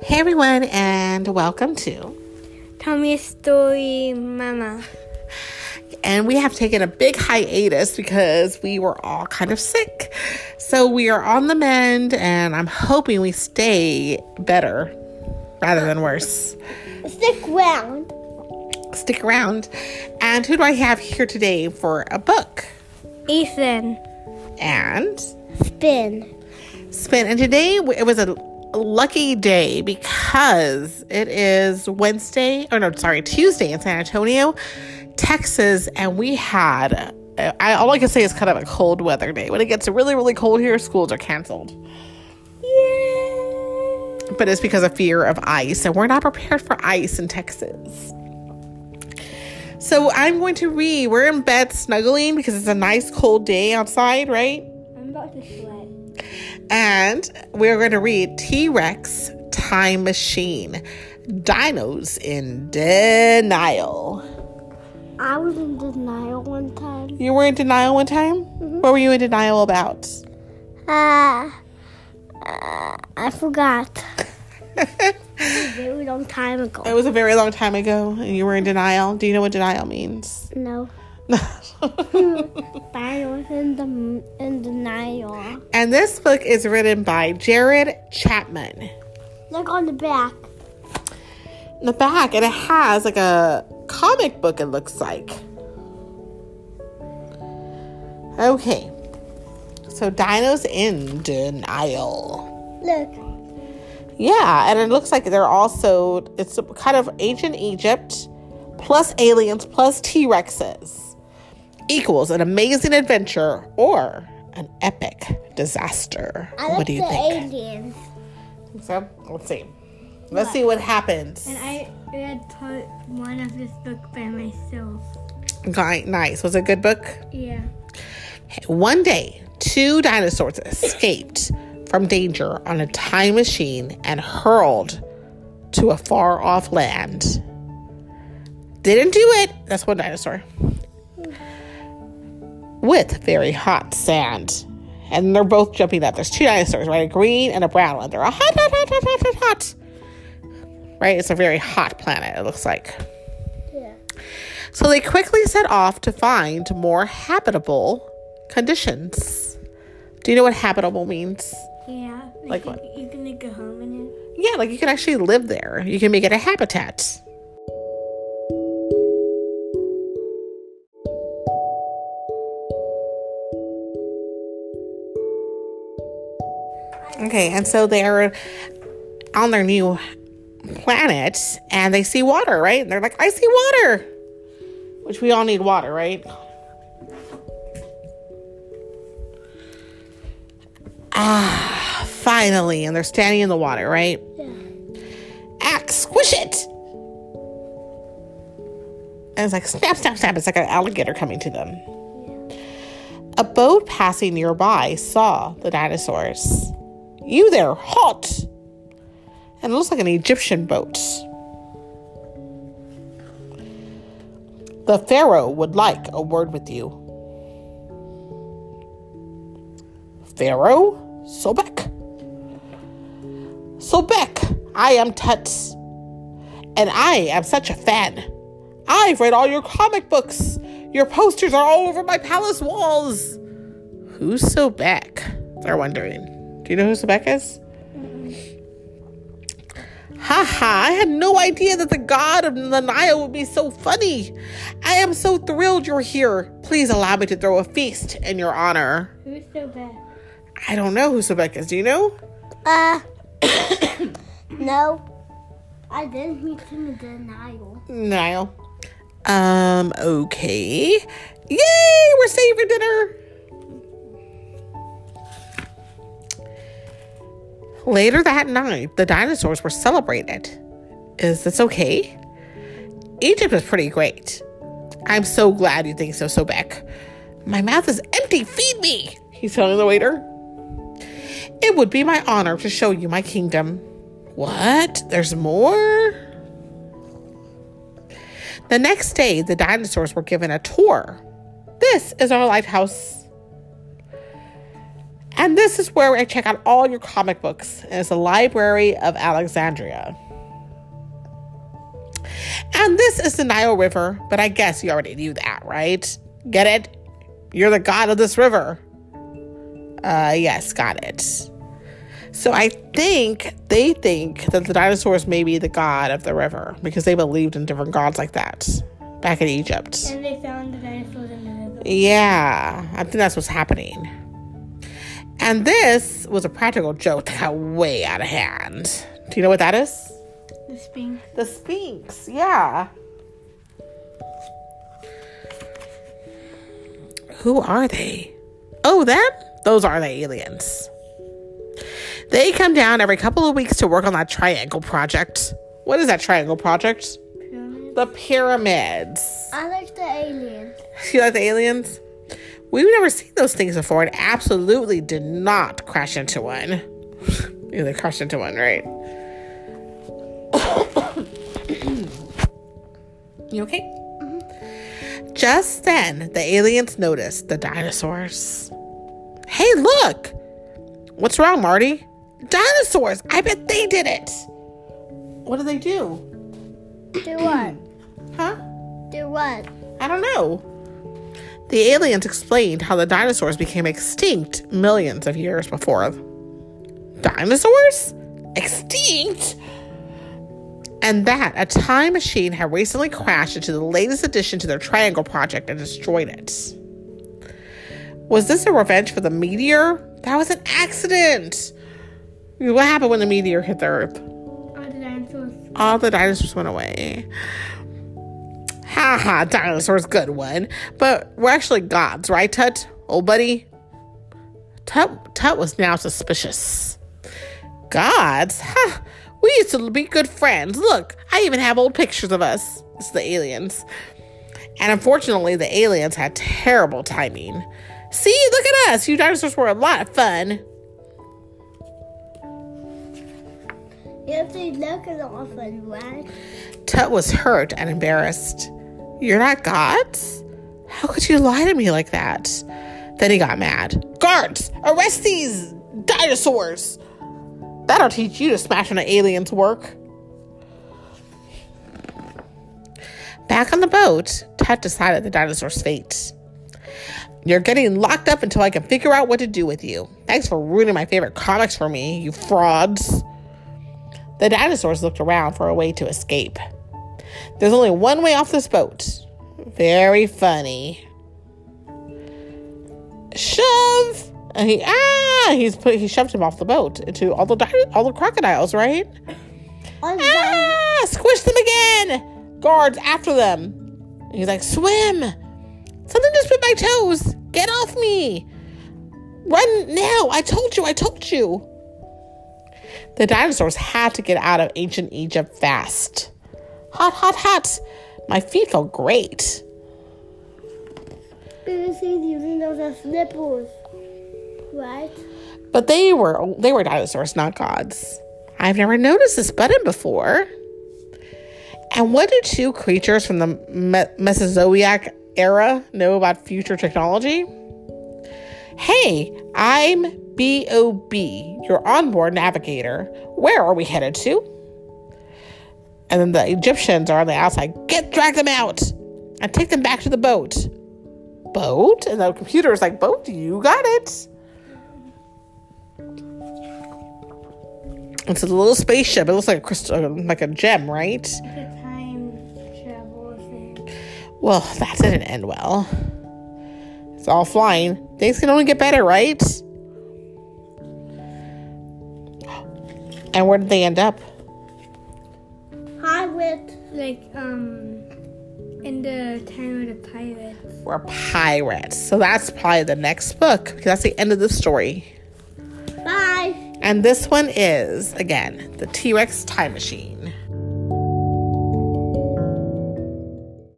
Hey everyone, and welcome to. Tell me a story, Mama. And we have taken a big hiatus because we were all kind of sick. So we are on the mend, and I'm hoping we stay better rather than worse. Stick around. Stick around. And who do I have here today for a book? Ethan. And Spin. Spin. And today it was a lucky day because it is Wednesday, or no, sorry, Tuesday in San Antonio, Texas, and we had. I, all I can say is kind of a cold weather day. When it gets really, really cold here, schools are canceled. Yay! But it's because of fear of ice, and we're not prepared for ice in Texas. So I'm going to read. We're in bed snuggling because it's a nice cold day outside, right? I'm about to sweat. And we're going to read T Rex Time Machine Dinos in De-Nile. I was in denial one time. You were in denial one time? What were you in denial about? Uh, uh I forgot. a very long time ago. It was a very long time ago, and you were in denial. Do you know what denial means? No. Was in the in denial. and this book is written by Jared Chapman. Look on the back. In the back, and it has like a comic book, it looks like. Okay. So, Dinos in De-Nile. Look. Yeah, and it looks like they're also, it's kind of ancient Egypt plus aliens plus T Rexes equals an amazing adventure or an epic disaster. I like what do you the think? aliens. So, let's see. Let's see what happens. And I read part one of this book by myself. Okay, nice. Was it a good book? Yeah. One day, two dinosaurs escaped from danger on a time machine and hurled to a far off land. Didn't do it. That's one dinosaur. With very hot sand. And they're both jumping up. There's two dinosaurs, right? A green and a brown one. They're all hot, hot, hot, hot, hot, hot, hot. Right? It's a very hot planet, it looks like. Yeah. So they quickly set off to find more habitable conditions. Do you know what habitable means? Yeah. Like you, what? You can make a home in it. Yeah, like you can actually live there. You can make it a habitat. Okay, and so they're on their new planet and they see water, right? And they're like, I see water. Which we all need water, right? Ah, finally. And they're standing in the water, right? Yeah. Axe, squish it. And it's like snap, snap, snap. It's like an alligator coming to them. A boat passing nearby saw the dinosaurs. You there, halt! And it looks like an Egyptian boat. The Pharaoh would like a word with you. Pharaoh? Sobek? Sobek, I am Tut. And I am such a fan. I've read all your comic books. Your posters are all over my palace walls. Who's Sobek? They're wondering. Do you know who Sobek is? Haha, ha, I had no idea that the god of the Nile would be so funny. I am so thrilled you're here. Please allow me to throw a feast in your honor. Who's Sobek? I don't know who Sobek is. Do you know? Uh, no. I didn't meet him in denial. Nile. Um, okay. Yay, we're saving for dinner. Later that night, the dinosaurs were celebrated. Is this okay? Egypt is pretty great. I'm so glad you think so, Sobek. My mouth is empty. Feed me, he's telling the waiter. It would be my honor to show you my kingdom. What? There's more? The next day, the dinosaurs were given a tour. This is our lighthouse. And this is where I check out all your comic books. And it's the Library of Alexandria. And this is the Nile River, but I guess you already knew that, right? Get it? You're the god of this river. Uh, yes, got it. So I think they think that the dinosaurs may be the god of the river because they believed in different gods like that back in Egypt. And they found the dinosaurs in the river. Yeah, I think that's what's happening. And this was a practical joke that got way out of hand. Do you know what that is? The Sphinx. The Sphinx, yeah. Who are they? Oh, them? Those are the aliens. They come down every couple of weeks to work on that triangle project. What is that triangle project? Pyramid. The pyramids. I like the aliens. You like the aliens? We've never seen those things before and absolutely did not crash into one. you they crashed into one, right? you okay? Mm-hmm. Just then, the aliens noticed the dinosaurs. Hey, look! What's wrong, Marty? Dinosaurs! I bet they did it! What do they do? Do what? Huh? Do what? I don't know. The aliens explained how the dinosaurs became extinct millions of years before. Dinosaurs? Extinct? And that a time machine had recently crashed into the latest addition to their triangle project and destroyed it. Was this a revenge for the meteor? That was an accident. What happened when the meteor hit the Earth? All the dinosaurs. all the dinosaurs went away. Ha ha, dinosaurs, good one. But we're actually gods, right, Tut? Old buddy? Tut, Tut was now suspicious. Gods? Ha! We used to be good friends. Look, I even have old pictures of us. It's the aliens. And unfortunately, the aliens had terrible timing. See, look at us. You dinosaurs were a lot of fun. If they look at all fun, right? Tut was hurt and embarrassed. You're not gods? How could you lie to me like that? Then he got mad. Guards, arrest these dinosaurs! That'll teach you to smash on an alien's work. Back on the boat, Tut decided the dinosaur's fate. You're getting locked up until I can figure out what to do with you. Thanks for ruining my favorite comics for me, you frauds. The dinosaurs looked around for a way to escape. There's only one way off this boat. Very funny. Shove! And he ah, he's put he shoved him off the boat into all the di- all the crocodiles, right? All the dinosaurs. Ah, squish them again! Guards after them. And he's like, swim! Something just bit my toes. Get off me! Run now! I told you, I told you. The dinosaurs had to get out of ancient Egypt fast. Hot, hot, hot. My feet felt great. BBC's using those as. Right? But they were they were dinosaurs, not gods. I've never noticed this button before. And what do two creatures from the Me- Mesozoic era know about future technology? Hey, I'm BOB, your onboard navigator. Where are we headed to? And then the Egyptians are on the outside. Get, drag them out and take them back to the boat. Boat? And the computer is like, boat, you got it. It's a little spaceship. It looks like a crystal, uh, like a gem, right? It's a time travel thing. Well, that didn't end well. It's all flying. Things can only get better, right? And where did they end up? With like um in the time of the pirates. We're pirates. So that's probably the next book because that's the end of the story. Bye. And this one is, again, the T Rex Time Machine.